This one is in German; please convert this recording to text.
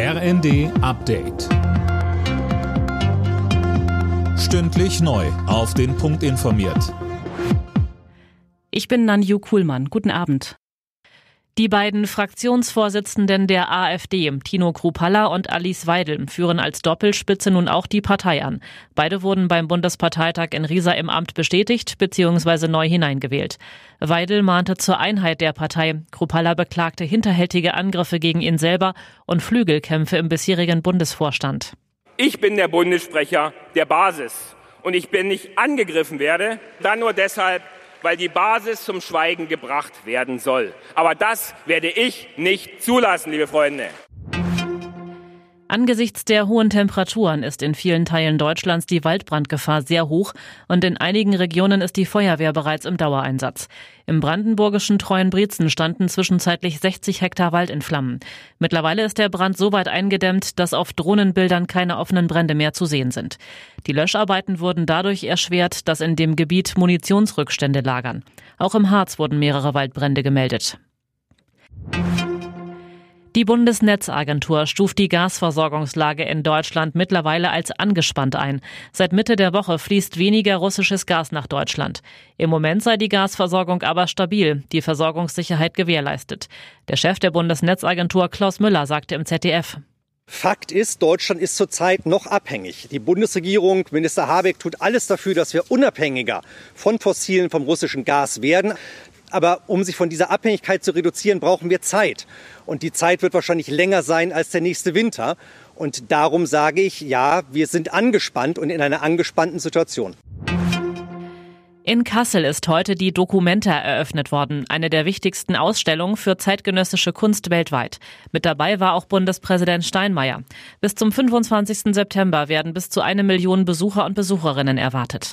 RND Update. Stündlich neu. Auf den Punkt informiert. Ich bin Nanju Kuhlmann. Guten Abend. Die beiden Fraktionsvorsitzenden der AfD, Tino Krupalla und Alice Weidel, führen als Doppelspitze nun auch die Partei an. Beide wurden beim Bundesparteitag in Riesa im Amt bestätigt bzw. neu hineingewählt. Weidel mahnte zur Einheit der Partei. Krupalla beklagte hinterhältige Angriffe gegen ihn selber und Flügelkämpfe im bisherigen Bundesvorstand. Ich bin der Bundessprecher der Basis und ich bin nicht angegriffen werde, dann nur deshalb, weil die Basis zum Schweigen gebracht werden soll. Aber das werde ich nicht zulassen, liebe Freunde. Angesichts der hohen Temperaturen ist in vielen Teilen Deutschlands die Waldbrandgefahr sehr hoch und in einigen Regionen ist die Feuerwehr bereits im Dauereinsatz. Im brandenburgischen Treuenbrietzen standen zwischenzeitlich 60 Hektar Wald in Flammen. Mittlerweile ist der Brand so weit eingedämmt, dass auf Drohnenbildern keine offenen Brände mehr zu sehen sind. Die Löscharbeiten wurden dadurch erschwert, dass in dem Gebiet Munitionsrückstände lagern. Auch im Harz wurden mehrere Waldbrände gemeldet. Die Bundesnetzagentur stuft die Gasversorgungslage in Deutschland mittlerweile als angespannt ein. Seit Mitte der Woche fließt weniger russisches Gas nach Deutschland. Im Moment sei die Gasversorgung aber stabil, die Versorgungssicherheit gewährleistet. Der Chef der Bundesnetzagentur Klaus Müller sagte im ZDF. Fakt ist, Deutschland ist zurzeit noch abhängig. Die Bundesregierung, Minister Habeck, tut alles dafür, dass wir unabhängiger von fossilen, vom russischen Gas werden. Aber um sich von dieser Abhängigkeit zu reduzieren, brauchen wir Zeit. Und die Zeit wird wahrscheinlich länger sein als der nächste Winter. Und darum sage ich, ja, wir sind angespannt und in einer angespannten Situation. In Kassel ist heute die Documenta eröffnet worden, eine der wichtigsten Ausstellungen für zeitgenössische Kunst weltweit. Mit dabei war auch Bundespräsident Steinmeier. Bis zum 25. September werden bis zu eine Million Besucher und Besucherinnen erwartet.